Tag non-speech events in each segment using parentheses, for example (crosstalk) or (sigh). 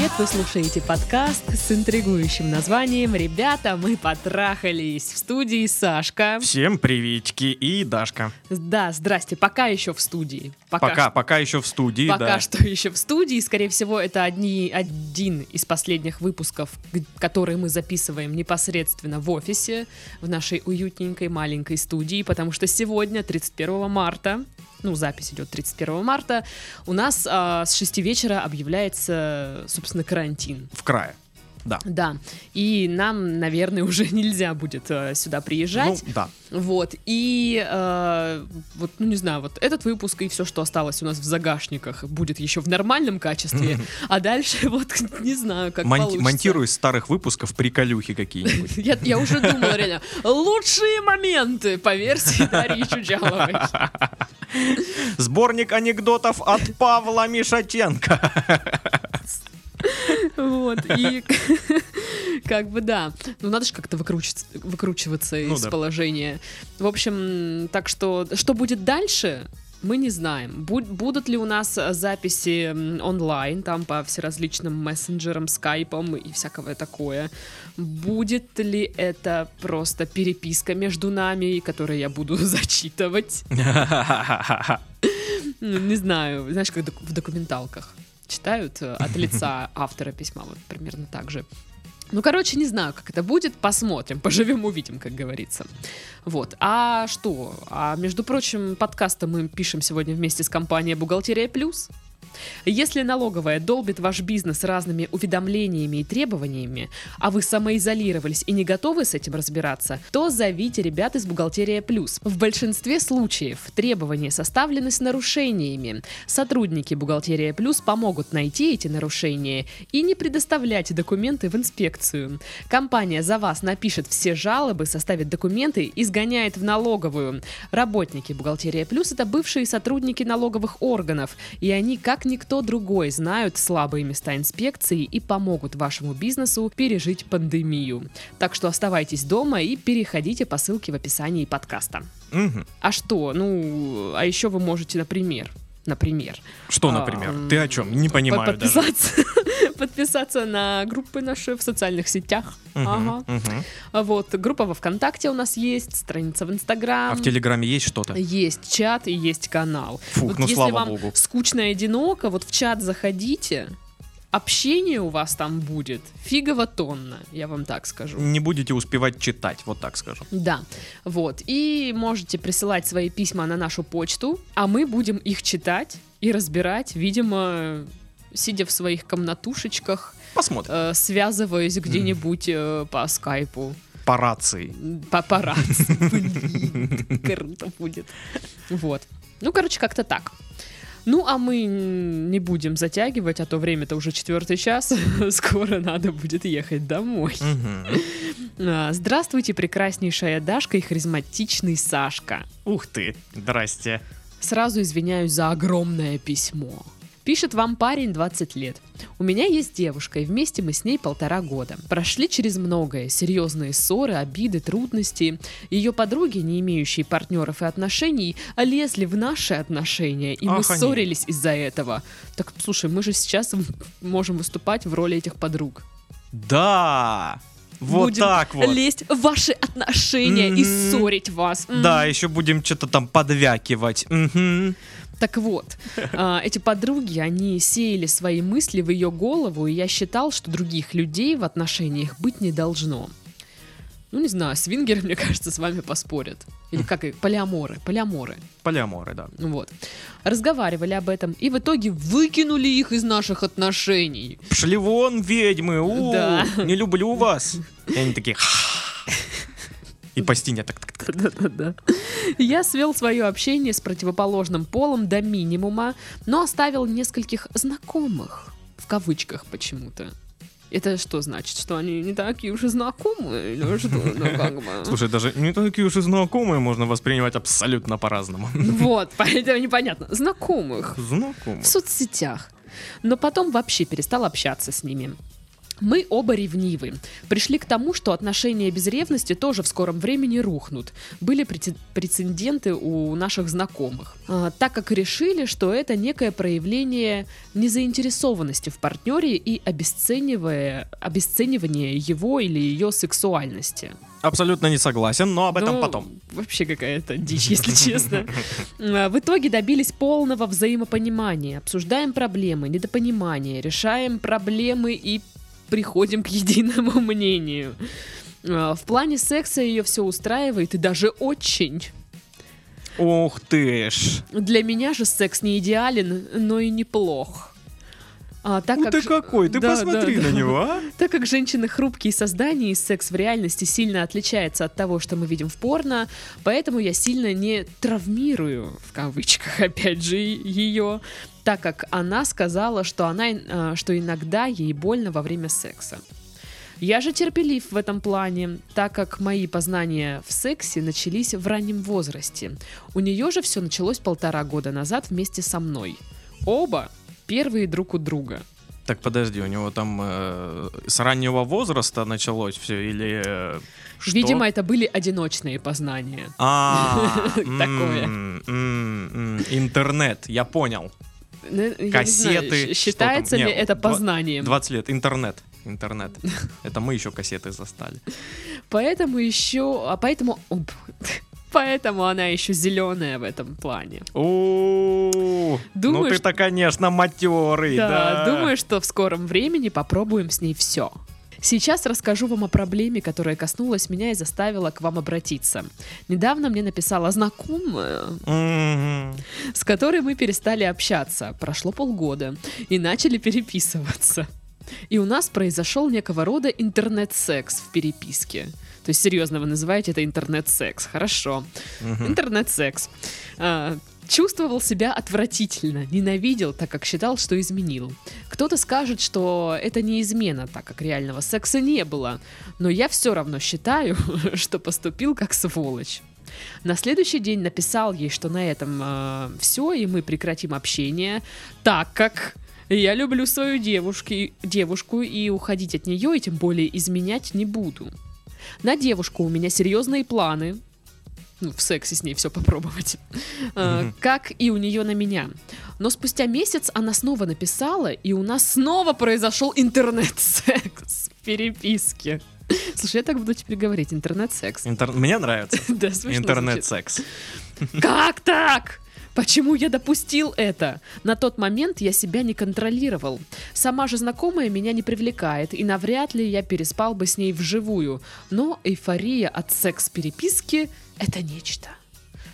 привет! Вы слушаете подкаст с интригующим названием «Ребята, мы потрахались» в студии Сашка. Всем приветики и Дашка. Да, здрасте, пока еще в студии. Пока, что- пока еще в студии, Пока да. что еще в студии. Скорее всего, это одни, один из последних выпусков, которые мы записываем непосредственно в офисе, в нашей уютненькой маленькой студии, потому что сегодня, 31 марта, ну, запись идет 31 марта, у нас а, с 6 вечера объявляется, собственно, карантин. В крае. Да. Да, и нам, наверное, (laughs) уже нельзя будет э, сюда приезжать. Ну, да. Вот, и э, вот, ну не знаю, вот этот выпуск и все, что осталось у нас в загашниках, будет еще в нормальном качестве, а дальше (laughs) вот (laughs) не знаю, как Монти- получится. монтирую из старых выпусков приколюхи какие-нибудь. Я, я уже думала, реально, лучшие моменты по версии Дарьи Чучаловой. Сборник анекдотов от Павла Мишатенко. Вот, и (laughs) как бы да. Ну, надо же как-то выкручиваться, Ну из положения. В общем, так что, что будет дальше, мы не знаем. Буд- будут ли у нас э, записи онлайн, там по всеразличным мессенджерам, скайпам и всякое такое? Будет ли это просто переписка между нами, которую я буду (laughs) зачитывать? (laughs) Ну, Не знаю, знаешь, как в документалках читают э, от лица автора письма, вот примерно так же. Ну, короче, не знаю, как это будет, посмотрим, (laughs) поживем, увидим, как говорится. Вот. А что? А между прочим, подкасты мы пишем сегодня вместе с компанией «Бухгалтерия Плюс». Если налоговая долбит ваш бизнес разными уведомлениями и требованиями, а вы самоизолировались и не готовы с этим разбираться, то зовите ребят из «Бухгалтерия Плюс». В большинстве случаев требования составлены с нарушениями. Сотрудники «Бухгалтерия Плюс» помогут найти эти нарушения и не предоставлять документы в инспекцию. Компания за вас напишет все жалобы, составит документы и сгоняет в налоговую. Работники «Бухгалтерия Плюс» — это бывшие сотрудники налоговых органов, и они, как никто другой, знают слабые места инспекции и помогут вашему бизнесу пережить пандемию. Так что оставайтесь дома и переходите по ссылке в описании подкаста. Мгм. А что? Ну, а еще вы можете, например, например, Что, А, например? м, Ты о чем? Не понимаю даже. подписаться, подписаться на группы наши в социальных сетях. Ага. А Вот, группа во ВКонтакте у нас есть, страница в Инстаграм. А в Телеграме есть что-то? Есть чат и есть канал. Фух, вот ну если слава вам богу. скучно и одиноко, вот в чат заходите, общение у вас там будет фигово тонна, я вам так скажу. Не будете успевать читать, вот так скажем. Да, вот. И можете присылать свои письма на нашу почту, а мы будем их читать и разбирать, видимо, сидя в своих комнатушечках, Посмотрим. э, связываясь где-нибудь э, по скайпу. По рации. По по рации. Блин, круто будет. Вот. Ну, короче, как-то так. Ну, а мы не будем затягивать, а то время-то уже четвертый час. (laughs) Скоро надо будет ехать домой. А, Здравствуйте, прекраснейшая Дашка и харизматичный Сашка. Ух ты, здрасте. Сразу извиняюсь за огромное письмо. Пишет вам парень 20 лет. У меня есть девушка, и вместе мы с ней полтора года. Прошли через многое, серьезные ссоры, обиды, трудности. Ее подруги, не имеющие партнеров и отношений, лезли в наши отношения, и мы Ах, они. ссорились из-за этого. Так, слушай, мы же сейчас можем выступать в роли этих подруг. Да! Вот Будем так вот. лезть в ваши отношения и Мгм. ссорить вас. М. Да, еще будем что-то там подвякивать. Мгм. Так вот, (laughs) а, эти подруги, они сеяли свои мысли в ее голову, и я считал, что других людей в отношениях быть не должно. Ну, не знаю, свингеры, (laughs) мне кажется, с вами поспорят. Или как и полиаморы, полиаморы. Полиаморы, да. Ну Вот. Разговаривали об этом, и в итоге выкинули их из наших отношений. Пшли вон, ведьмы, у, Да. не люблю вас. (laughs) И они такие... «Ха». И по стене так. Да-да-да. Я свел свое общение с противоположным полом до минимума, но оставил нескольких знакомых. В кавычках почему-то. Это что значит? Что они не такие уж и знакомые? Или что? Ну, как бы. Слушай, даже не такие уж и знакомые можно воспринимать абсолютно по-разному. Вот, (laughs) поэтому непонятно. Знакомых. Знакомые. в соцсетях. Но потом вообще перестал общаться с ними. Мы оба ревнивы. Пришли к тому, что отношения без ревности тоже в скором времени рухнут. Были прецед- прецеденты у наших знакомых. А, так как решили, что это некое проявление незаинтересованности в партнере и обесценивая, обесценивание его или ее сексуальности. Абсолютно не согласен, но об этом Ну, потом. Вообще какая-то дичь, если честно. А, В итоге добились полного взаимопонимания, обсуждаем проблемы, недопонимания, решаем проблемы и приходим к единому (laughs) мнению. А, В плане секса ее все устраивает и даже очень. Ух ты ж. Для меня же секс не идеален, но и неплох. А, так Ну как ты какой, ты Да, посмотри да, на да. него, а? (laughs) Так как женщины хрупкие создания и секс в реальности сильно отличается от того, что мы видим в порно, поэтому я сильно не травмирую, в кавычках, (laughs) опять же, ее, так как она сказала, что, она, э, что иногда ей больно во время секса. Я же терпелив в этом плане, так как мои познания в сексе начались в раннем возрасте. У нее же все началось полтора года назад вместе со мной. Оба первые друг у друга. Так подожди, у него там э, с раннего возраста началось все или э, что? Видимо, это были одиночные познания. А, (laughs) Такое. интернет, я понял. Ну, Кассеты, знаю, считается ли Не, это познанием? 20 лет, интернет. Интернет. (laughs) Это мы еще кассеты застали. Поэтому еще, а поэтому, (laughs) поэтому она еще зеленая в этом плане. О, ну Думаю, ты-то, конечно, матерый, Да, да. думаю, что в скором времени попробуем с ней все. Сейчас расскажу вам о проблеме, которая коснулась меня и заставила к вам обратиться. Недавно мне написала знакомая, с которой мы перестали общаться. Прошло полгода. И начали переписываться. И у нас произошел некого рода интернет-секс в переписке. То есть, серьезно, вы называете это интернет-секс. Хорошо. Интернет-секс. А, чувствовал себя отвратительно, ненавидел, так как считал, что изменил. Кто-то скажет, что это не измена, так как реального секса не было. Но я все равно считаю, (laughs) что поступил как сволочь. На следующий день написал ей, что на этом все, и мы прекратим общение, так как я люблю свою девушку, девушку и уходить от нее, и тем более изменять не буду. На девушку у меня серьезные планы. Ну, в сексе с ней все попробовать. (laughs) Мгм. Как и у нее на меня. Но спустя месяц она снова написала, и у нас снова произошел интернет-секс в переписке. Слушай, я так буду теперь говорить, интернет-секс. Интер- Мне нравится. (laughs) Да, смешно. Интернет-секс. Как так? Почему я допустил это? На тот момент я себя не контролировал. Сама же знакомая меня не привлекает, и навряд ли я переспал бы с ней вживую. Но эйфория от секс-переписки — это нечто.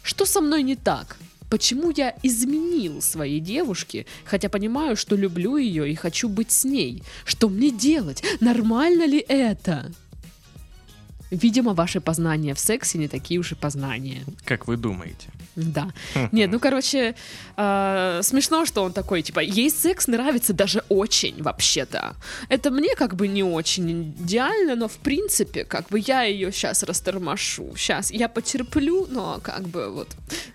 Что со мной не так? Почему я изменил своей девушке, хотя понимаю, что люблю ее и хочу быть с ней? Что мне делать? Нормально ли это? Видимо, ваши познания в сексе не такие уж и познания. Как вы думаете? Да. Нет, ну, короче, э, смешно, что он такой, типа, ей секс нравится даже очень, вообще-то. Это мне как бы не очень идеально, но в принципе, как бы я ее сейчас растормошу. Сейчас я потерплю, но как бы вот...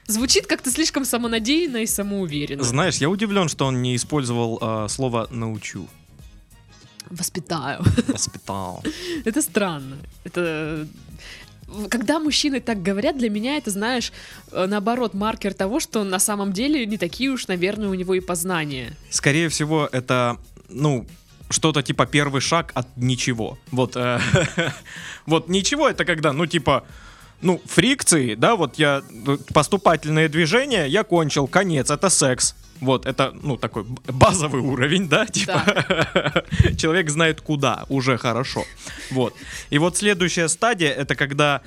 Звучит как-то слишком самонадеянно и самоуверенно. Знаешь, я удивлен, что он не использовал э, слово «научу». Воспитаю. Воспитал. (laughs) Это странно. Это... Когда мужчины так говорят, для меня это, знаешь, э, наоборот, маркер того, что на самом деле не такие уж, наверное, у него и познания. Скорее всего, это, ну, что-то типа первый шаг от ничего. Вот, э, (laughs) вот ничего это когда, ну, типа, ну, фрикции, да, вот я, поступательные движения, я кончил, конец, это секс. Вот, это, ну, такой базовый уровень, да, типа, (laughs) человек знает куда, уже хорошо. Вот. И вот следующая стадия, это когда,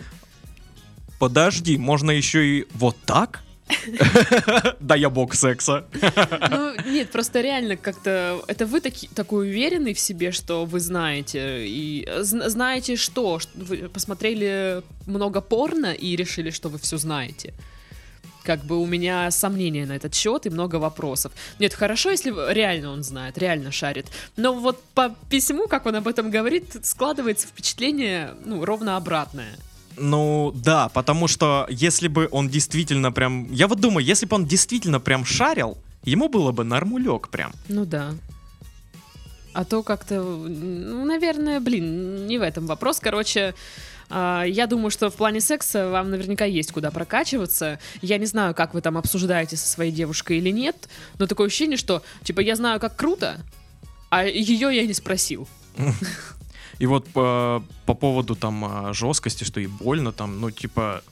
подожди, можно еще и вот так? (laughs) Да я бог секса. (laughs) Ну, нет, просто реально как-то... Это вы таки, такой уверенный в себе, что вы знаете. И зн- знаете? Что Вы посмотрели много порно и решили, что вы все знаете. Как бы у меня сомнения на этот счет и много вопросов. Нет, хорошо, если реально он знает, реально шарит. Но вот по письму, как он об этом говорит, складывается впечатление, ну, ровно обратное. Ну, да, потому что если бы он действительно прям... Я вот думаю, если бы он действительно прям шарил, ему было бы нормулек прям. Ну да. А то как-то, ну, наверное, блин, не в этом вопрос. Короче, я думаю, что в плане секса вам наверняка есть куда прокачиваться. Я не знаю, как вы там обсуждаете со своей девушкой или нет, но такое ощущение, что, типа, я знаю, как круто, а ее я не спросил. (laughs) И вот по, по поводу там а, жесткости, что и больно там, ну типа,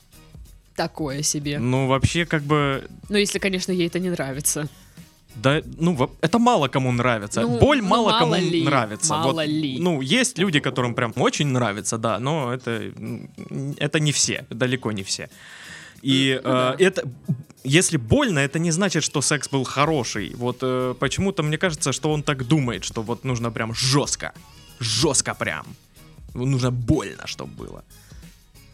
Такое себе. ну вообще как бы, Ну, если, конечно, ей это не нравится. Да, ну это мало кому нравится. Ну, Боль ну, мало, мало кому ли, нравится. мало Вот, ли. Ну есть люди, которым прям очень нравится, да, но это это не все, далеко не все. И Ну, э, да. это, если больно, это не значит, что секс был хороший. Вот э, почему-то мне кажется, что он так думает, что вот нужно прям жестко, жестко прям, нужно больно, чтобы было.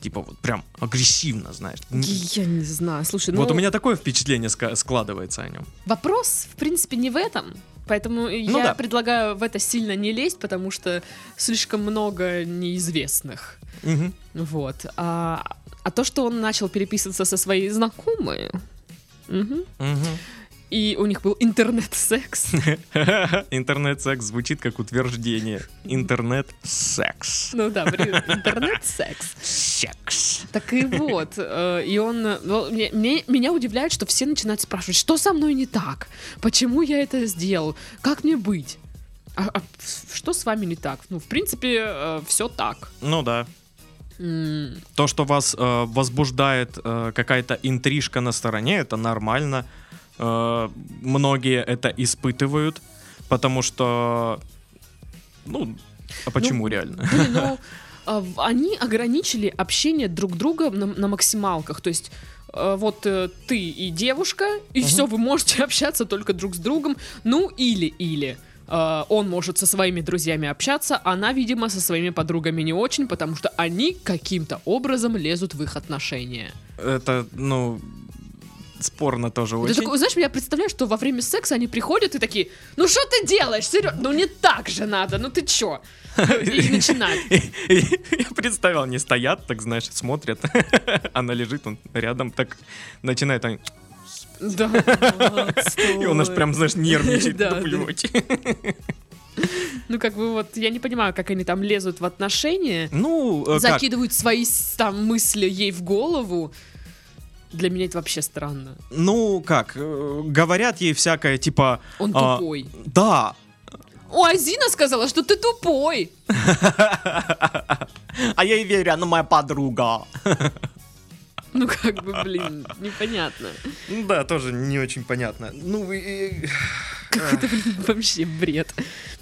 Типа вот прям агрессивно, знаешь. Я не знаю. Слушай, ну, Вот у меня такое впечатление складывается о нем. вопрос, в принципе, не в этом. Поэтому я Ну да. предлагаю в это сильно не лезть, потому что слишком много неизвестных. Мгм. Вот. А, а то, что он начал переписываться со своей знакомой, мгм, Мгм. И у них был интернет-секс, (laughs) Интернет-секс звучит как утверждение. Интернет-секс. ну да, блин, интернет-секс. Секс. Так и вот, э, и он, э, ну, меня удивляет, что все начинают спрашивать, что со мной не так, почему я это сделал, как мне быть, а, а что с вами не так? Ну, в принципе, все так. Ну да. М, То, что вас э, возбуждает э, какая-то интрижка на стороне, это нормально. Э, многие это испытывают, потому что... Ну, а почему Ну, реально? Блин, ну, (laughs) а, они ограничили общение друг друга на, на максималках. То есть э, вот э, ты и девушка, и все, вы можете (laughs) общаться только друг с другом. Ну, или-или. Он может со своими друзьями общаться, она, видимо, со своими подругами не очень, потому что они каким-то образом лезут в их отношения. Это, ну, спорно тоже Ты очень. такой, знаешь, я представляю, что во время секса они приходят и такие, ну что ты делаешь, Сереж? Ну не так же надо, ну ты чё? (laughs) И начинают. Я представил, они стоят, так знаешь, смотрят. (laughs) Она лежит, он рядом, так начинает они. Да, (laughs) И он аж прям, знаешь, нервничает. Да, плевать. Ну, как бы вот, я не понимаю, как они там лезут в отношения, Ну, э, как? закидывают свои с- там мысли ей в голову. Для меня это вообще странно. Ну, как? э, Говорят ей всякое, типа... Он а, тупой. Да, О, Азина сказала, что ты тупой. (laughs) а я ей верю, она моя подруга. (laughs) Ну, как бы, блин, непонятно. Да, тоже не очень понятно. Ну, и- (sighs) Какой-то, блин, вообще бред.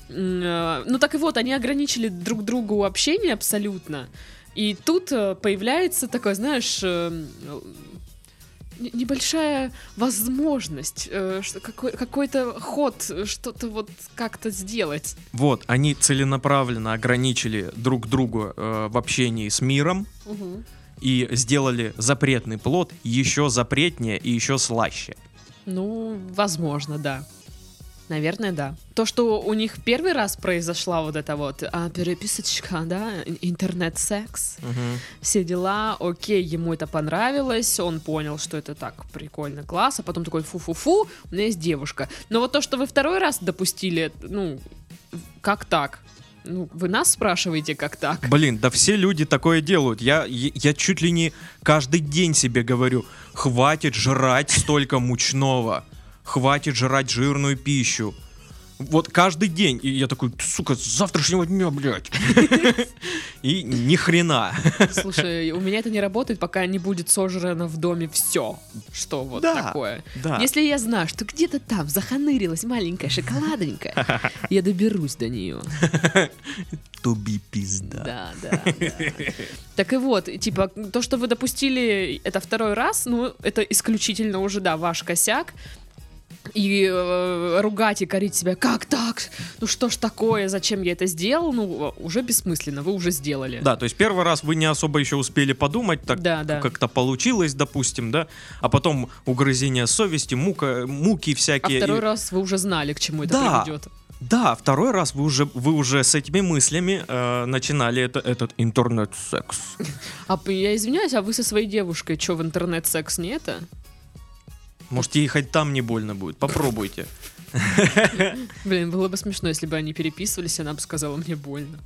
Э, Ну, так и вот, они ограничили друг другу общение абсолютно. И тут э, появляется такое, знаешь, небольшая возможность, э, какой- какой-то ход, э, что-то вот как-то сделать. Вот, они целенаправленно ограничили друг друга э, в общении с миром и сделали запретный плод еще запретнее и еще слаще. Ну, возможно, да. Наверное, да. То, что у них первый раз произошла вот эта вот а, переписочка, да, ин- интернет-секс, все дела, окей, ему это понравилось, он понял, что это так прикольно, класс, а потом такой фу-фу-фу, у меня есть девушка. Но вот то, что вы второй раз допустили, ну, как так? Ну, вы нас спрашиваете, как так? Блин, да все люди такое делают. Я, я, я чуть ли не каждый день себе говорю, хватит жрать столько мучного, хватит жрать жирную пищу. Вот каждый день. И я такой, сука, с завтрашнего дня, блядь. И ни хрена. Слушай, у меня это не работает, пока не будет сожрано в доме все, что вот Да, такое. да. Если я знаю, что где-то там заханырилась маленькая шоколадонька, (laughs) я доберусь до нее. Туби пизда. Да, да, да. Так и вот, типа, то, что вы допустили это второй раз, ну, это исключительно уже, да, ваш косяк. И э, ругать и корить себя, как так? Ну что ж такое, зачем я это сделал? Ну, уже бессмысленно, вы уже сделали. Да, то есть первый раз вы не особо еще успели подумать, так Да, да. как-то получилось, допустим, да, а потом угрызение совести, мука, муки А всякие. второй И- раз вы уже знали, к чему это Да. приведет. Да, второй раз вы уже, вы уже с этими мыслями э, начинали это, этот интернет-секс. А я извиняюсь, а вы со своей девушкой что, в интернет-секс не это? Может, ей хоть там не больно будет. Попробуйте. Блин, было бы смешно, если бы они переписывались, она бы сказала, мне больно.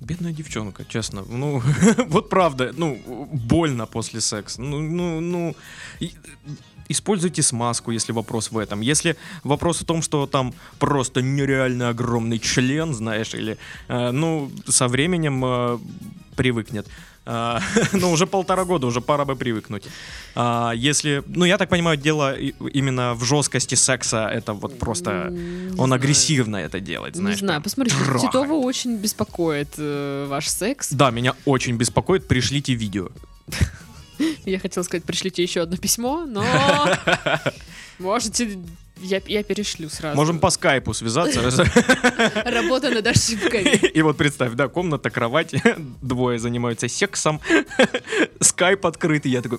Бедная девчонка, честно. Ну, (laughs) вот правда, ну, больно после секса. Ну, ну, ну, используйте смазку, если вопрос в этом. Если вопрос в том, что там просто нереально огромный член, знаешь, или, э, ну, со временем э, привыкнет. А, (laughs) ну, уже полтора года, уже пора бы привыкнуть. А, если, ну, я так понимаю, дело именно в жесткости секса, это вот просто... Он агрессивно это делает, знаешь. Не знаю, трахает. Титова очень беспокоит э, ваш секс. Да, меня очень беспокоит, пришлите видео. (laughs) (laughs) Я хотела сказать, пришлите еще одно письмо, но (laughs) можете, я, я перешлю сразу. Можем по скайпу связаться. (laughs) Работа над ошибками. И вот представь, да, комната, кровать, двое занимаются сексом, скайп открыт, и я такой,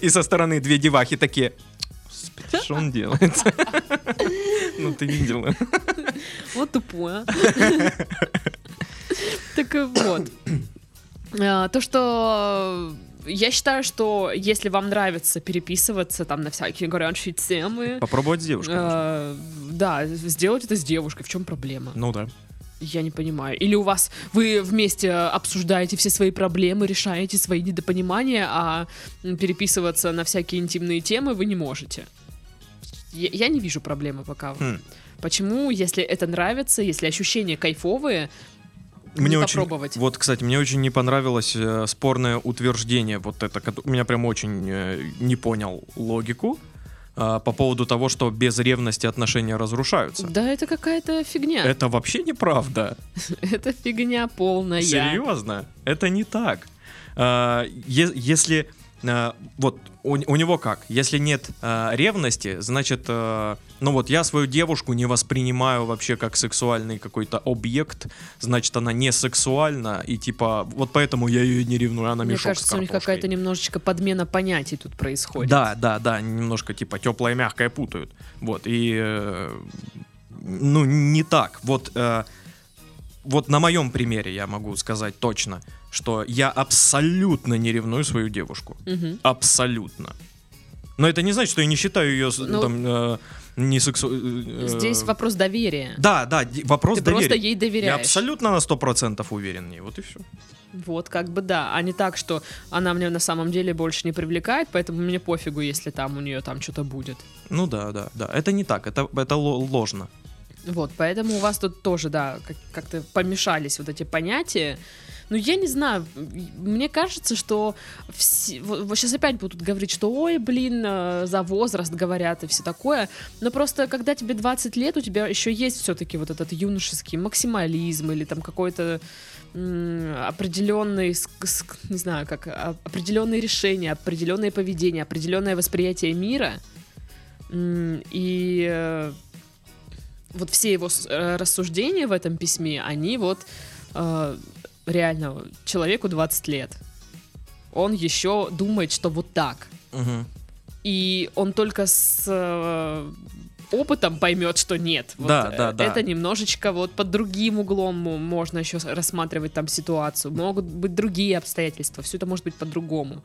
и со стороны две девахи такие, «Господи, что он делает? Ну ты видела. Вот тупое. Так вот. А, То, что я считаю, что если вам нравится переписываться там на всякие горячие темы, Попробовать с девушкой. э, да, сделать это с девушкой. В чем проблема? Ну да. Я не понимаю. Или у вас вы вместе обсуждаете все свои проблемы, решаете свои недопонимания, а переписываться на всякие интимные темы вы не можете. Я, я не вижу проблемы пока. Хм. Почему, если это нравится, если ощущения кайфовые, Мне не очень, попробовать? вот, кстати, мне очень не понравилось э, спорное утверждение, вот это, кото- меня прям очень э, не понял логику э, по поводу того, что без ревности отношения разрушаются. Да, это какая-то фигня. Это вообще неправда. (laughs) Это фигня полная. Серьезно? Это не так. А, Если а, вот у, у него как? Если нет а, ревности, значит, а, ну вот я свою девушку не воспринимаю вообще как сексуальный какой-то объект, значит, она не сексуальна, и типа, вот поэтому я ее не ревную, она Мне мешок с кажется, у них какая-то немножечко подмена понятий тут происходит. Да, да, да, немножко типа теплое и мягкое путают. Вот, и э, ну, не так. Вот, э, вот на моем примере я могу сказать точно, что я абсолютно не ревную свою девушку. Мгм. Абсолютно. Но это не значит, что я не считаю ее Ну, там э, не сексу... э, Здесь вопрос доверия. Да, да, вопрос Ты доверия. просто ей Я доверяешь. абсолютно на 100% уверен в ней, вот и все. Вот, как бы да, а не так, что она мне на самом деле больше не привлекает, поэтому мне пофигу, если там у нее там что-то будет. Ну да, да, да. Это не так, это, это ло- ложно. Вот, поэтому у вас тут тоже, да, как- как-то помешались вот эти понятия. Ну, я не знаю, мне кажется, что все, вот, сейчас опять будут говорить, что ой, блин, э, за возраст говорят и все такое. Но просто, когда тебе 20 лет, у тебя еще есть все-таки вот этот юношеский максимализм или там какой-то ск- не знаю, как а, определенные решения, определенное поведение, определенное восприятие мира. И э, вот все его э, рассуждения в этом письме, они вот реально человеку 20 лет. Он еще думает, что вот так. Мгм. И он только с э, опытом поймет, что нет. Вот, Да, э, да, да. Это немножечко вот под другим углом мо- можно еще рассматривать там ситуацию. Могут быть другие обстоятельства. Все это может быть по-другому.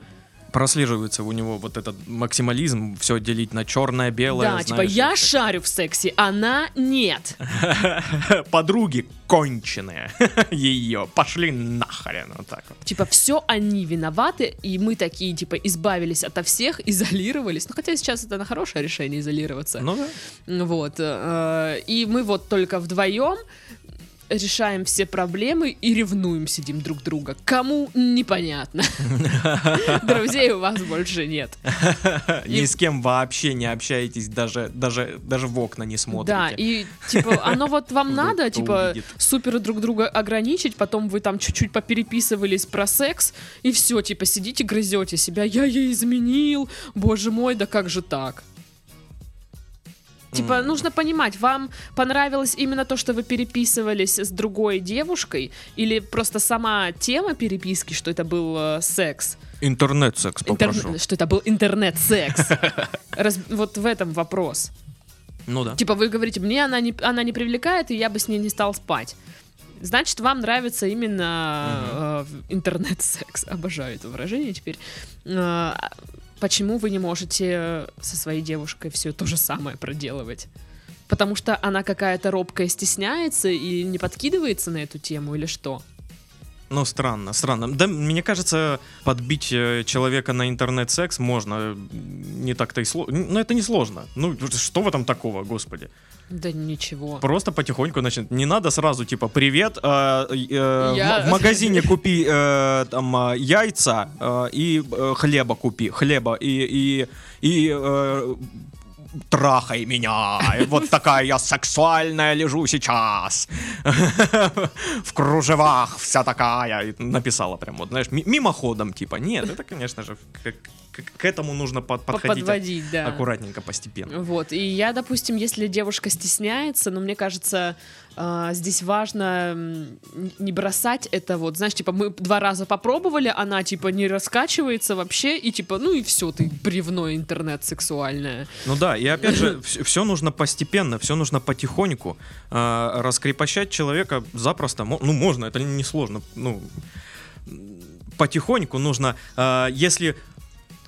Прослеживается у него вот этот максимализм, все делить на черное, белое. да, типа знаешь, я вот шарю в сексе, она нет. так. (laughs) Подруги конченые (laughs) ее, пошли нахрен, вот так вот. Типа, все они виноваты, и мы такие, типа, избавились ото всех, (laughs) изолировались. Ну, хотя сейчас это на хорошее решение изолироваться. Ну да. Вот. э, И мы вот только вдвоем решаем все проблемы и ревнуем сидим друг друга. Кому непонятно. (laughs) Друзей у вас больше нет. Ни с кем вообще не общаетесь, даже, даже, даже в окна не смотрите. Да, и типа оно вот вам надо, типа супер друг друга ограничить, потом вы там чуть-чуть попереписывались про секс, и все, типа сидите, грызете себя, я ей изменил, боже мой, да как же так? Типа, М. нужно понимать, вам понравилось именно то, что вы переписывались с другой девушкой, или просто сама тема переписки, что это был э, секс? Интернет-секс Интерн- попрошу. Что это был интернет-секс? Раз- Вот в этом вопрос. Ну да. Типа вы говорите, мне она не, она не привлекает, и я бы с ней не стал спать. Значит, вам нравится именно э, интернет-секс. Обожаю это выражение теперь. Э, почему вы не можете со своей девушкой все то же самое проделывать? Потому что она какая-то робкая стесняется и не подкидывается на эту тему или что? Ну, странно, странно. Да, мне кажется, подбить э, человека на интернет-секс можно э, не так-то и сложно. Ну, это не сложно. Ну, что в этом такого, господи? Да ничего. Просто потихоньку начнет. Не надо сразу, типа, привет, э, э, Я- в, магазине купи э, там э, яйца э, и э, хлеба купи, хлеба и, и, и э, трахай меня. Вот такая я сексуальная лежу сейчас. В кружевах вся такая. Написала прям вот, знаешь, ми- мимоходом, типа. Нет, это, конечно же, к, к- этому нужно под- подходить Подводить, да. аккуратненько, постепенно. Вот, и я, допустим, если девушка стесняется, но мне кажется, а, здесь важно не бросать это вот, знаешь, типа мы два раза попробовали, она типа не раскачивается вообще, и типа, ну и все, ты бревно интернет сексуальное. Ну да, и опять же, (laughs) все нужно постепенно, все нужно потихоньку. А, раскрепощать человека запросто, ну можно, это не сложно. Ну, потихоньку нужно, а, если...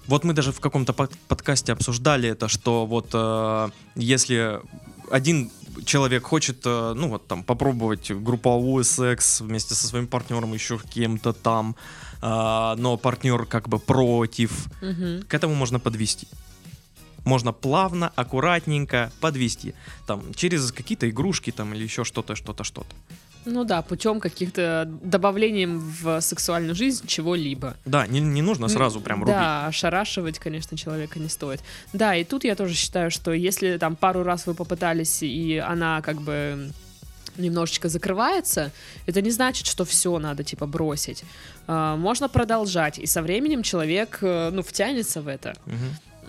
Вот мы даже в каком-то под- подкасте обсуждали это, что вот а, если один человек хочет, э, ну вот там, попробовать групповой секс вместе со своим партнером, еще кем-то там, а, но партнер как бы против, Мгм. к этому можно подвести. Можно плавно, аккуратненько подвести. Там, через какие-то игрушки там или еще что-то, что-то, что-то. Ну да, путем каких-то добавлением в сексуальную жизнь чего-либо. Да, не, не нужно сразу прям рубить. Да, ошарашивать, конечно, человека не стоит. Да, и тут я тоже считаю, что если там пару раз вы попытались, и она как бы немножечко закрывается, это не значит, что все надо типа бросить. А, можно продолжать, и со временем человек, э, ну, втянется в это.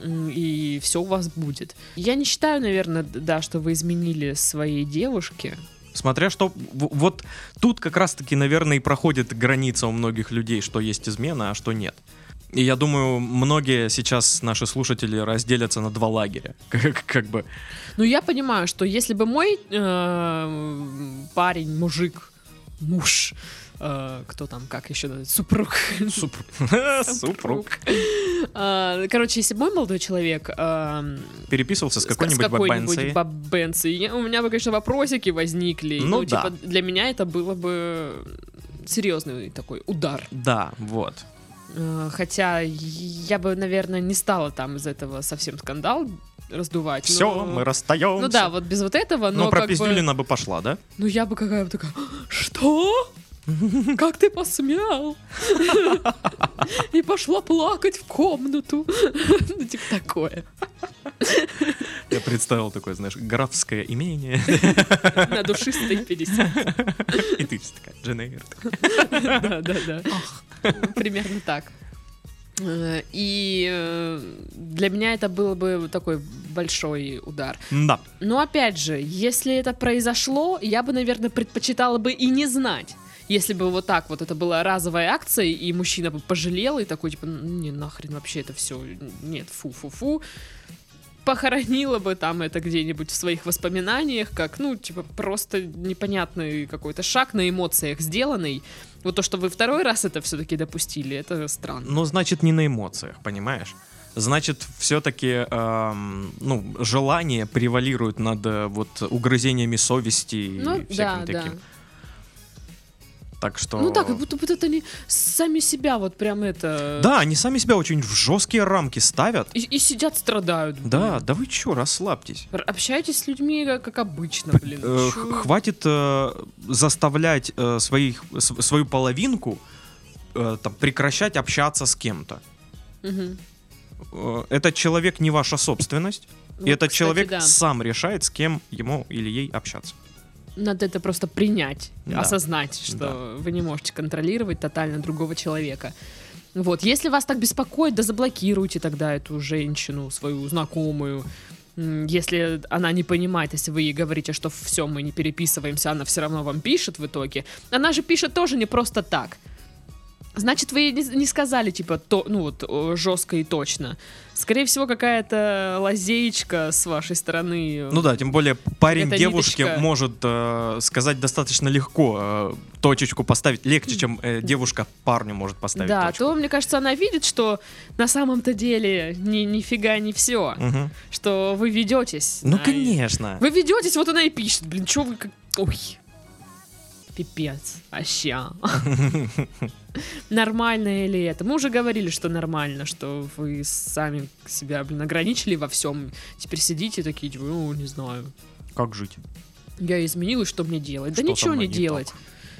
М, И все у вас будет. Я не считаю, наверное, да, что вы изменили своей девушке. Смотря что... Вот тут как раз-таки, наверное, и проходит граница у многих людей, что есть измена, а что нет. И я думаю, многие сейчас наши слушатели разделятся на два лагеря. (laughs) Как, как бы. Ну, я понимаю, что если бы мой э, парень, мужик, муж, э, кто там, как еще, (laughs) супруг, Супруг. А, Короче, если бы мой молодой человек эм, Переписывался с какой-нибудь бабенцей, я- у меня бы, конечно, вопросики возникли. Ну да. типа, для меня это было бы серьезный такой удар. Да, вот. Э, Хотя я бы, наверное, не стала там из этого совсем скандал раздувать. Все, но- мы расстаемся. Ну да, вот без вот этого, но Но про как бы... Пиздюлина бы пошла, да? Ну я бы какая бы такая, что? Как ты посмел? И пошла плакать в комнату. Ну, типа такое. Я представил такое, знаешь, графское имение. На душистой 50. И ты вся такая, Джейн Эйр. Да, да, да. Примерно так. И э, для меня это был бы такой большой удар. Да. Но опять же, если это произошло, я бы, наверное, предпочитала бы и не знать. Если бы вот так вот это была разовая акция, и мужчина бы пожалел, и такой, типа, «Ну, не, нахрен вообще это все, нет, фу-фу-фу. Похоронила бы там это где-нибудь в своих воспоминаниях, как, ну, типа, просто непонятный какой-то шаг на эмоциях сделанный. Вот то, что вы второй раз это все-таки допустили, это странно. Ну, значит, не на эмоциях, понимаешь? Значит, все-таки, ну, желание превалирует над э, вот угрызениями совести и Ну, всяким да, да. Так что... Ну да, как будто бы это они сами себя вот прям это... Да, они сами себя очень в жесткие рамки ставят. И, и сидят, страдают. блин. Да, да вы чё, расслабьтесь. Общайтесь с людьми, как, как обычно, блин. Э, Хватит э, заставлять э, своих, с- свою половинку э, там, прекращать общаться с кем-то. Э, Этот человек не ваша собственность. и Вот, этот кстати, человек да. сам решает, с кем ему или ей общаться. Надо это просто принять, Да. осознать, что Да. вы не можете контролировать тотально другого человека. Вот, если вас так беспокоит, да заблокируйте тогда эту женщину, свою знакомую. Если она не понимает, если вы ей говорите, что все, мы не переписываемся, она все равно вам пишет в итоге. Она же пишет тоже не просто так. Значит, вы не, не сказали, типа, то, ну вот, жестко и точно. Скорее всего, какая-то лазеечка с вашей стороны. Ну да, тем более парень Это девушке ниточка. может э, сказать достаточно легко, э, точечку поставить легче, чем э, девушка парню может поставить Да, точку. то, мне кажется, она видит, что на самом-то деле ни, нифига не все. Мгм. Что вы ведетесь. Ну на- конечно. Вы ведетесь, вот она и пишет. Блин, что вы как... Ой. Пипец. Аща. (laughs) Нормально ли это? Мы уже говорили, что нормально, что вы сами себя, блин, ограничили во всем. Теперь сидите такие, ну, не знаю. Как жить? Я изменилась, что мне делать? да Что со ничего не делать.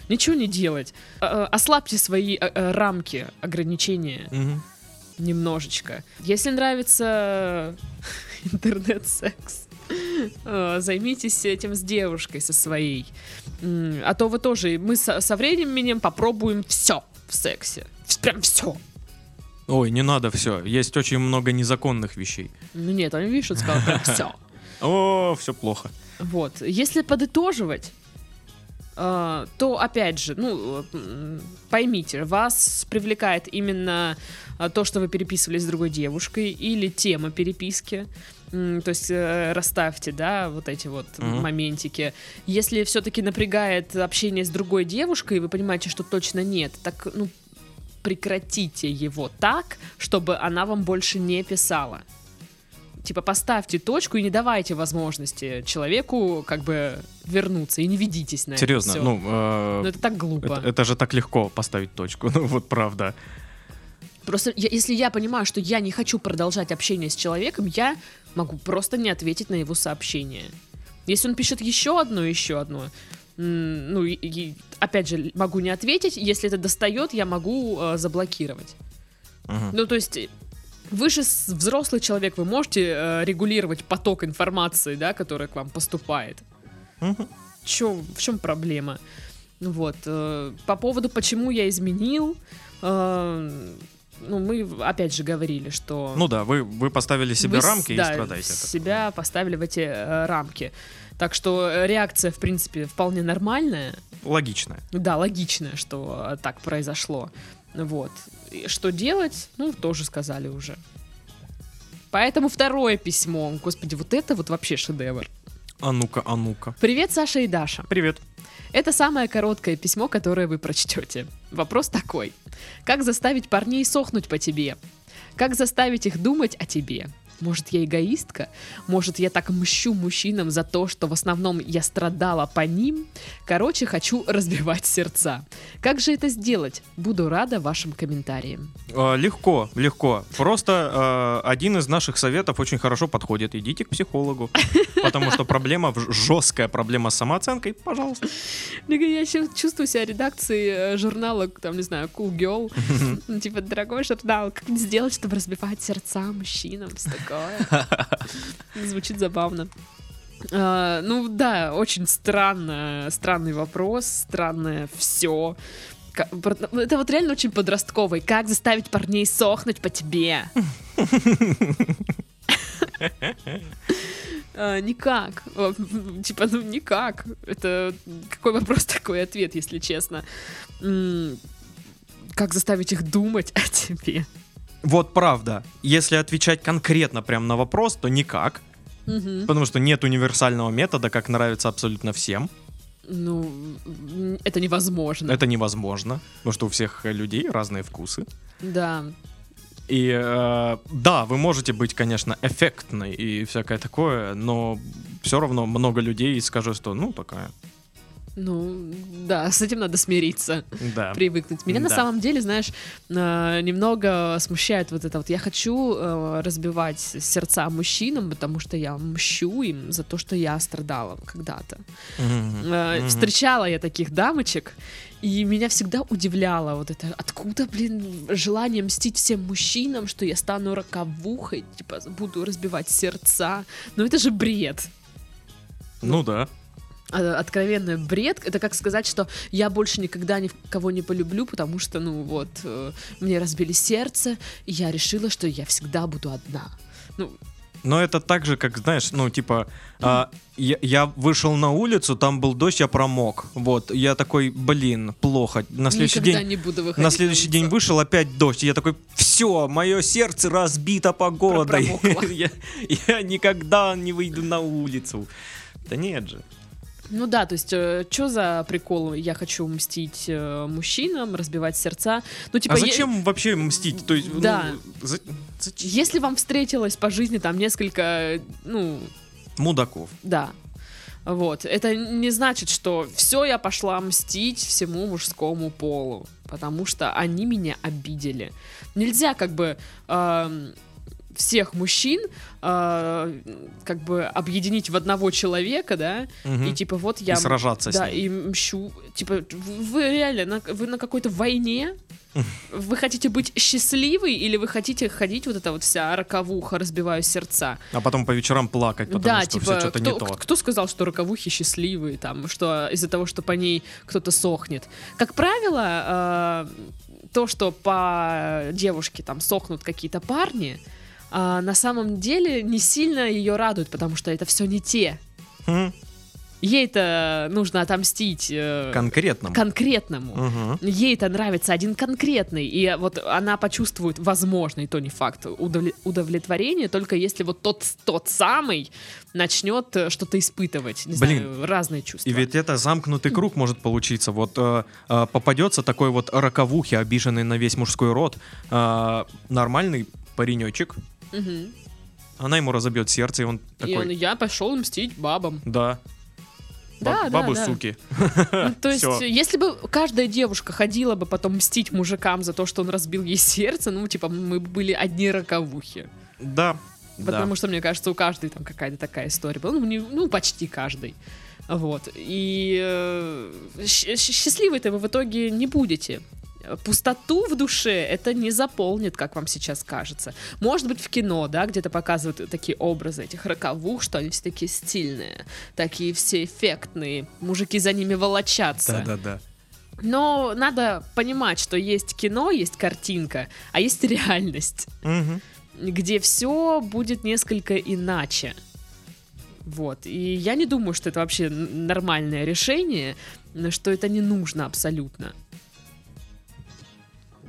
Ничего не делать. А, а, Ослабьте свои а, а, рамки, ограничения Мгм. немножечко. Если нравится (laughs) интернет-секс, займитесь этим с девушкой, со своей. А то вы тоже, мы со, временем попробуем все в сексе. Прям все. Ой, не надо все. Есть очень много незаконных вещей. Ну нет, он, видишь, он сказал прям все. О, все плохо. Вот. Если подытоживать, э, то опять же, ну, поймите, вас привлекает именно э, то, что вы переписывались с другой девушкой, или тема переписки. То есть э, расставьте, да, вот эти вот Мгм. моментики. Если все-таки напрягает общение с другой девушкой, и вы понимаете, что точно нет, так, ну, прекратите его так, чтобы она вам больше не писала. Типа поставьте точку и не давайте возможности человеку как бы вернуться и не ведитесь на Серьезно, это всё. ну, э, Ну, это так глупо. это, это же так легко поставить точку. (laughs) Ну вот правда. Просто я- если я понимаю, что я не хочу продолжать общение с человеком, я могу просто не ответить на его сообщение. Если он пишет еще одно, еще одно, ну, и, и, опять же, могу не ответить. Если это достает, я могу э, заблокировать. Мгм. Ну, то есть, вы же взрослый человек, вы можете э, регулировать поток информации, да, которая к вам поступает. Мгм. Чё, в чем проблема? Вот. э, по поводу, почему я изменил, э, ну, мы опять же говорили, что... Ну да, вы, вы поставили себе вы рамки и да, страдаете. от этого. себя поставили в эти э, рамки. Так что реакция, в принципе, вполне нормальная. Логично. Да, логичная, что так произошло. Вот. И что делать, ну, тоже сказали уже. Поэтому второе письмо. Господи, вот это вот вообще шедевр. А ну-ка, а ну-ка. Привет, Саша и Даша. Привет. Это самое короткое письмо, которое вы прочтете. Вопрос такой. Как заставить парней сохнуть по тебе? Как заставить их думать о тебе? Может, я эгоистка? Может, я так мщу мужчинам за то, что в основном я страдала по ним? Короче, хочу (laughs) разбивать сердца. Как же это сделать? Буду рада вашим комментариям. Э, легко, легко. Просто э, один из наших советов очень хорошо подходит. Идите к психологу. (laughs) Потому что проблема, жесткая проблема с самооценкой, пожалуйста. Я щас чувствую себя редакцией э, журнала, там, не знаю, Cool Girl. (laughs) Ну, Типа, дорогой журнал, как сделать, чтобы разбивать сердца мужчинам? (laughs) Звучит забавно. А, ну да, очень странно, странный вопрос, странное все. Это вот реально очень подростковый. Как заставить парней сохнуть по тебе? (laughs) А, Никак. Типа, ну никак. Это какой вопрос, такой ответ, если честно. Как заставить их думать о тебе? Вот правда. Если отвечать конкретно прям на вопрос, то никак. Мгм. Потому что нет универсального метода, как нравится абсолютно всем. Ну, это невозможно. Это невозможно. Потому что у всех людей разные вкусы. Да. И э, да, вы можете быть, конечно, эффектной и всякое такое, но все равно много людей скажут, что ну такая. Ну, да, с этим надо смириться, Да. привыкнуть. Меня на Да. самом деле, знаешь, э, немного смущает вот это вот. Я хочу э, разбивать сердца мужчинам, потому что я мщу им за то, что я страдала когда-то. Мгм. Встречала я таких дамочек, и меня всегда удивляло вот это, откуда, блин, желание мстить всем мужчинам, что я стану роковухой, типа, буду разбивать сердца. Ну это же бред. Ну да. А, Откровенный бред. Это как сказать, что я больше никогда никого не полюблю, потому что, ну вот, э, мне разбили сердце, и я решила, что я всегда буду одна. Ну, Но это так же, как, знаешь, ну, типа, а, я, я вышел на улицу, там был дождь, я промок. Вот, я такой, блин, плохо. На следующий Никогда день... не буду выходить На следующий день улицу. вышел, опять дождь. Я такой, все, мое сердце разбито погодой. (laughs) Я никогда не выйду на улицу. Да нет же. Ну да, то есть, что за прикол? Я хочу мстить э, мужчинам, разбивать сердца. Ну, типа, а е- зачем вообще мстить? То есть, ну, Да. за- зачем? если вам встретилось по жизни там несколько, ну, Мудаков. да. Вот. Это не значит, что все, я пошла мстить всему мужскому полу, потому что они меня обидели. Нельзя как бы эм, всех мужчин э, как бы объединить в одного человека, да, Мгм. и типа вот я... И сражаться да, с ним. и мщу. Типа, вы реально, на, вы на какой-то войне? (laughs) Вы хотите быть счастливы или вы хотите ходить вот эта вот вся роковуха, разбиваю сердца? А потом по вечерам плакать, потому да, что типа, все что-то кто, не то. кто сказал, что роковухи счастливые, там, что из-за того, что по ней кто-то сохнет? Как правило, э, то, что по девушке там сохнут какие-то парни, а, на самом деле не сильно ее радует, потому что это все не те. Хм, Ей-то нужно отомстить э, Конкретно. конкретному. Мгм. Ей-то нравится один конкретный, и вот она почувствует, возможно, и то не факт, удовле- удовлетворение, только если вот тот, тот самый начнет э, что-то испытывать. Не Блин. знаю, разные чувства. И ведь это замкнутый круг может получиться. Вот э, э, попадется такой вот роковухи, обиженный на весь мужской род, э, нормальный паренечек, Мгм. она ему разобьет сердце, и он И такой, он, я пошел мстить бабам. да, Да, баб- да, бабы да. суки. Ну, то (laughs) есть, если бы каждая девушка ходила бы потом мстить мужикам за то, что он разбил ей сердце, ну, типа, мы бы были одни роковухи. Да, да. Потому что, мне кажется, у каждой там какая-то такая история была. Ну, не- ну почти каждой. Вот. И э, счастливой-то вы в итоге не будете. Пустоту в душе это не заполнит, как вам сейчас кажется. Может быть, в кино, да, где-то показывают такие образы этих роковух, что они все такие стильные, такие все эффектные, мужики за ними волочатся. Да-да-да. Но надо понимать, что есть кино, есть картинка, а есть реальность Мгм. где все будет несколько иначе. Вот. И я не думаю, что это вообще нормальное решение, что это не нужно абсолютно.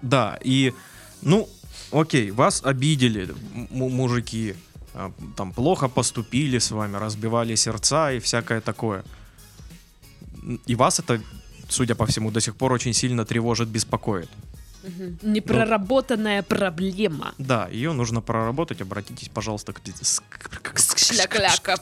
Да, и, ну, окей, вас обидели мужики, а, там плохо поступили с вами, разбивали сердца и всякое такое. И вас это, судя по всему, до сих пор очень сильно тревожит, беспокоит. Непроработанная проблема. Да, ее нужно проработать. Обратитесь, пожалуйста, к... Шляка-ляка.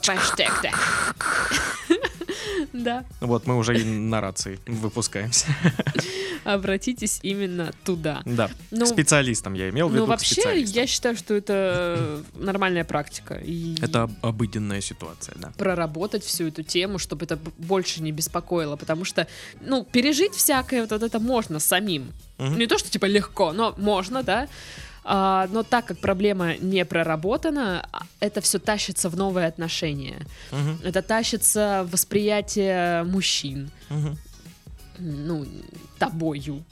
Да, Вот, мы уже и на рации выпускаемся. (laughs) обратитесь именно туда. Да, Ну, к специалистам я имел в виду, ну вообще, я считаю, что это нормальная практика. И Это об- обыденная ситуация, да. проработать всю эту тему, чтобы это больше не беспокоило, потому что, ну, пережить всякое вот это можно самим. Мгм. Не то, что типа легко, но можно, да. А, но так как проблема не проработана, а, это все тащится в новые отношения. Мгм, Это тащится в восприятие мужчин, мгм. Ну, тобою.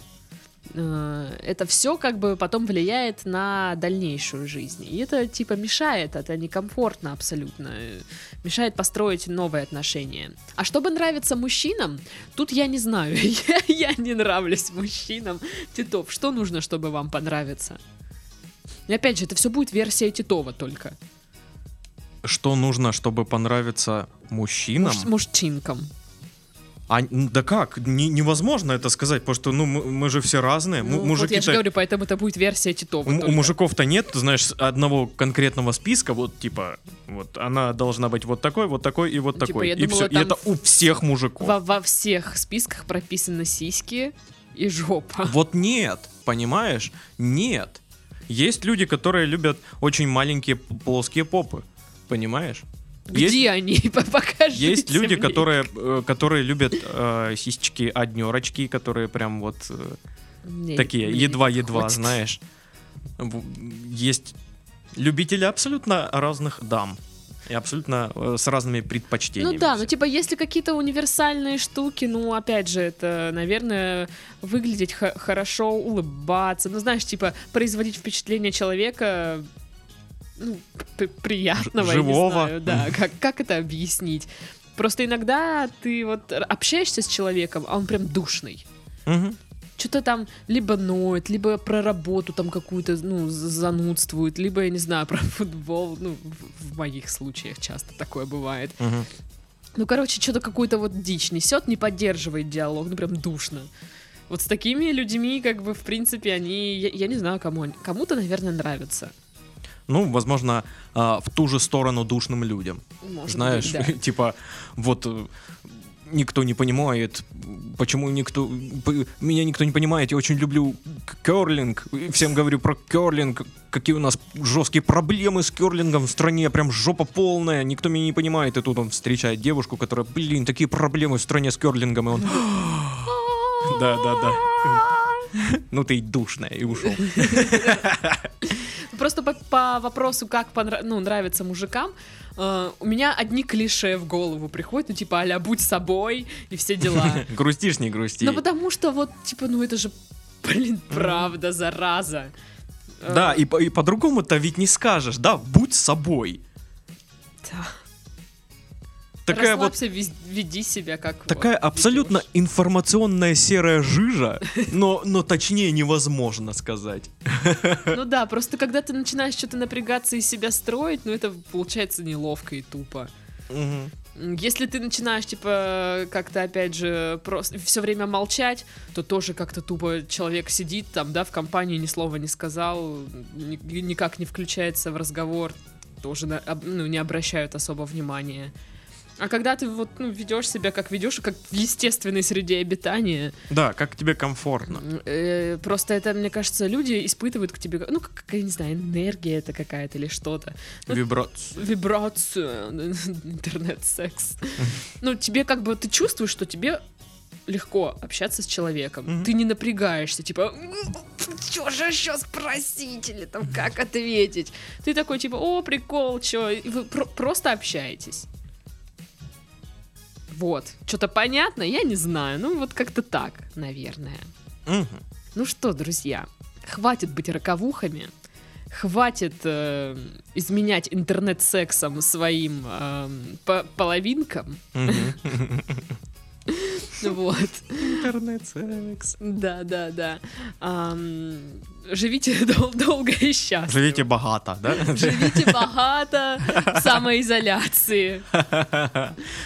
Э, Это все как бы потом влияет на дальнейшую жизнь. И это типа мешает, это некомфортно абсолютно. э, Мешает построить новые отношения. А чтобы нравиться мужчинам, тут я не знаю. (laughs) Я, я не нравлюсь мужчинам. Титов, что нужно, чтобы вам понравиться? И опять же, это все будет версия Титова только. Что нужно, чтобы понравиться мужчинам? Муж- мужчинкам. А, да как? Не- невозможно это сказать, потому что ну, мы, мы же все разные. Ну, вот я же говорю, поэтому это будет версия Титова. у, у мужиков-то нет, знаешь, одного конкретного списка, вот типа, вот она должна быть вот такой, вот такой и вот Типа, такой. и думала, все. И это у всех мужиков. Во, во всех списках прописаны сиськи и жопа. Вот нет, понимаешь? Нет. Есть люди, которые любят очень маленькие плоские попы. Понимаешь? Где Есть- они? (laughs) Покажите Есть люди, мне. которые, э, которые любят э, сисечки однерочки, которые прям вот э, такие едва-едва, знаешь. Есть любители абсолютно разных дам. И абсолютно э, с разными предпочтениями. Ну да, ну все. типа если какие-то универсальные штуки, ну опять же, это, наверное, выглядеть хорошо, улыбаться, ну знаешь, типа производить впечатление человека ну, приятного, Живого. я не знаю, да, (laughs) как, как это объяснить? Просто иногда ты вот общаешься с человеком, а он прям душный. Мгм. Что-то там либо ноет, либо про работу там какую-то, ну, занудствует, либо, я не знаю, (laughs) про футбол, ну, в, моих случаях часто такое бывает. Мгм. Ну, короче, что-то какую-то вот дичь несет, не поддерживает диалог, ну, прям душно. Вот с такими людьми, как бы, в принципе, они, я, я не знаю, кому кому-то, наверное, нравятся. Ну, возможно, а, в ту же сторону душным людям. Может Знаешь, быть, да. (laughs) типа, вот э, никто не понимает, почему никто... Меня никто не понимает, я очень люблю керлинг. Всем говорю про керлинг, какие у нас жесткие проблемы с керлингом в стране, прям жопа полная, никто меня не понимает. И тут он встречает девушку, которая, блин, такие проблемы в стране с керлингом, и он... (gasps) (gasps) Да, да, да. (laughs) Ну ты и душная, и ушел. Просто по, по вопросу, как понра- ну, нравится мужикам, э, у меня одни клише в голову приходят, ну, типа, а будь собой и все дела. (laughs) Грустишь, не грусти. Ну, потому что вот, типа, ну, это же, блин, правда, зараза. Э, Да, и, по- и по-другому-то ведь не скажешь, да, будь собой. Такая вот Расслабься, веди себя как вот такая абсолютно ведёшь. информационная серая жижа, но, но точнее невозможно сказать. Ну да, просто когда ты начинаешь что-то напрягаться и себя строить, ну это получается неловко и тупо. М, Если ты начинаешь, типа, как-то, опять же, просто все время молчать, то тоже как-то тупо человек сидит там, да, в компании ни слова не сказал, ни- никак не включается в разговор, тоже на- ну, не обращают особо внимания. А когда ты вот, ну, ведешь себя как ведешь, как в естественной среде обитания, Да, как тебе комфортно. э, просто это, мне кажется, люди испытывают к тебе, ну, как, я не знаю, энергия это какая-то или что-то. Ну, Вибрацию. вибрацию, (laughs) интернет-секс. (laughs) Ну, тебе как бы, ты чувствуешь, что тебе легко общаться с человеком. Ты не напрягаешься, типа, что же еще спросить или там как ответить. Ты такой, типа, о, прикол, и вы про- просто общаетесь. Вот. Что-то понятно? Я не знаю. Ну, вот как-то так, наверное. Мгм. Ну что, друзья, хватит быть роковухами, хватит э, изменять интернет-сексом своим эм, по- половинкам. Мгм. (laughs) (laughs) Вот. Интернет-секс. Да, да, да. Ам, живите (laughs) дол- долго и счастливо. Живите богато, да? (laughs) Живите богато в самоизоляции.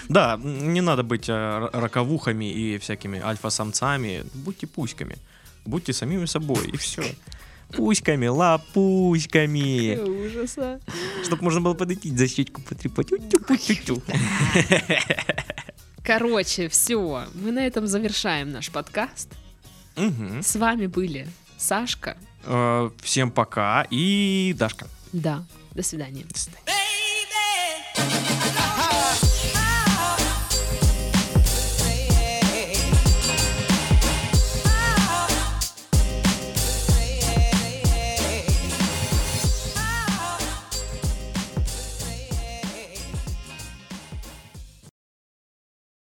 Да, не надо быть э, р- роковухами и всякими альфа-самцами. Будьте пуськами. Будьте самими собой, и все. Пуськами, лапуськами. Ужаса. Чтобы можно было подойти, за щечку потрепать. Тю-тю-тю-тю. Короче, все. Мы на этом завершаем наш подкаст. Мгм. С вами были Сашка. Э, Всем пока и Дашка. Да. До свидания. До свидания.